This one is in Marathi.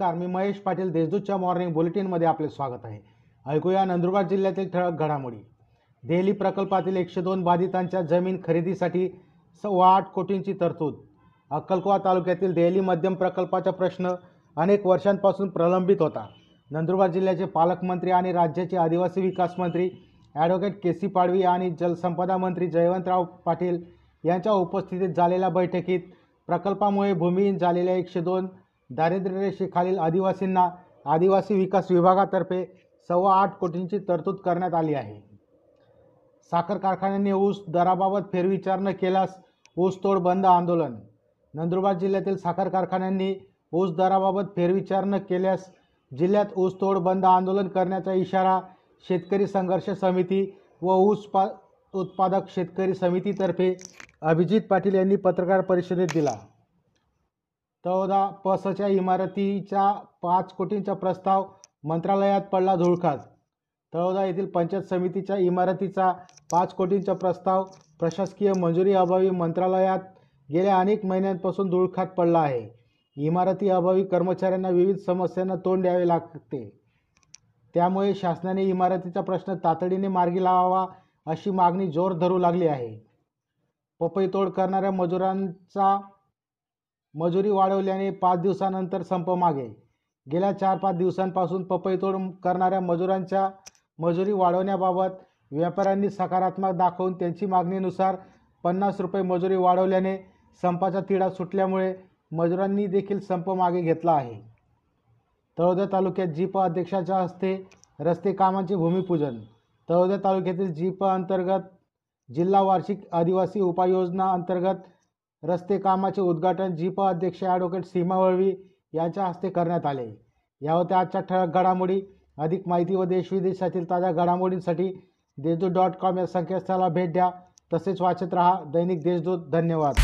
नमस्कार मी महेश पाटील देशदूतच्या मॉर्निंग बुलेटिनमध्ये आपले स्वागत आहे. ऐकूया नंदुरबार जिल्ह्यातील ठळक घडामोडी. देहली प्रकल्पातील एकशे दोन बाधितांच्या जमीन खरेदीसाठी सव्वा आठ कोटींची तरतूद. अक्कलकोवा तालुक्यातील देहली मध्यम प्रकल्पाचा प्रश्न अनेक वर्षांपासून प्रलंबित होता. नंदुरबार जिल्ह्याचे पालकमंत्री आणि राज्याचे आदिवासी विकास मंत्री ॲडव्होकेट के सी पाडवी आणि जलसंपदा मंत्री जयवंतराव पाटील यांच्या उपस्थितीत झालेल्या बैठकीत प्रकल्पामुळे भूमिहीन झालेल्या एकशे दोन दारिद्र्यरेषेखालील आदिवासींना आदिवासी विकास विभागातर्फे सव्वा आठ कोटींची तरतूद करण्यात आली आहे. साखर कारखान्यांनी ऊस दराबाबत फेरविचार न केल्यास ऊसतोड बंद आंदोलन. नंदुरबार जिल्ह्यातील साखर कारखान्यांनी ऊस दराबाबत फेरविचार न केल्यास जिल्ह्यात ऊसतोड बंद आंदोलन करण्याचा इशारा शेतकरी संघर्ष समिती व ऊस पा उत्पादक शेतकरी समितीतर्फे अभिजित पाटील यांनी पत्रकार परिषदेत दिला. तळोदा पसच्या इमारतीच्या पाच कोटींचा प्रस्ताव मंत्रालयात पडला धुळखात तळोदा येथील पंचायत समितीच्या इमारतीचा पाच कोटींचा प्रस्ताव प्रशासकीय मंजुरी अभावी मंत्रालयात गेल्या अनेक महिन्यांपासून धुळखात पडला आहे. इमारती अभावी कर्मचाऱ्यांना विविध समस्यांना तोंड द्यावे लागते. त्यामुळे शासनाने इमारतीचा प्रश्न तातडीने मार्गी लावावा अशी मागणी जोर धरू लागली आहे. पपईतोड करणाऱ्या मजुरांचा मजुरी वाढवल्याने पाच दिवसानंतर संप मागे. गेल्या चार पाच दिवसांपासून पपई तोड करणाऱ्या मजुरांच्या मजुरी वाढवण्याबाबत व्यापाऱ्यांनी सकारात्मक दाखवून त्यांची मागणीनुसार पन्नास रुपये मजुरी वाढवल्याने संपाचा तिढा सुटल्यामुळे मजुरांनी देखील संप मागे घेतला आहे. तळोदा तालुक्यात जीप अध्यक्षाच्या हस्ते रस्ते कामांचे भूमिपूजन. तळोदा तालुक्यातील जीप अंतर्गत जिल्हा वार्षिक आदिवासी उपाययोजना अंतर्गत रस्ते कामाचे उद्घाटन जीप अध्यक्ष ॲडव्होकेट सीमा वळवी यांच्या हस्ते करण्यात आले. या होत्या आजच्या ठळक घडामोडी अधिक माहिती व देशविदेशातील ताज्या घडामोडींसाठी देशदूत डॉट कॉम या संकेतस्थळाला भेट द्या. तसेच वाचत रहा दैनिक देशदूत. धन्यवाद.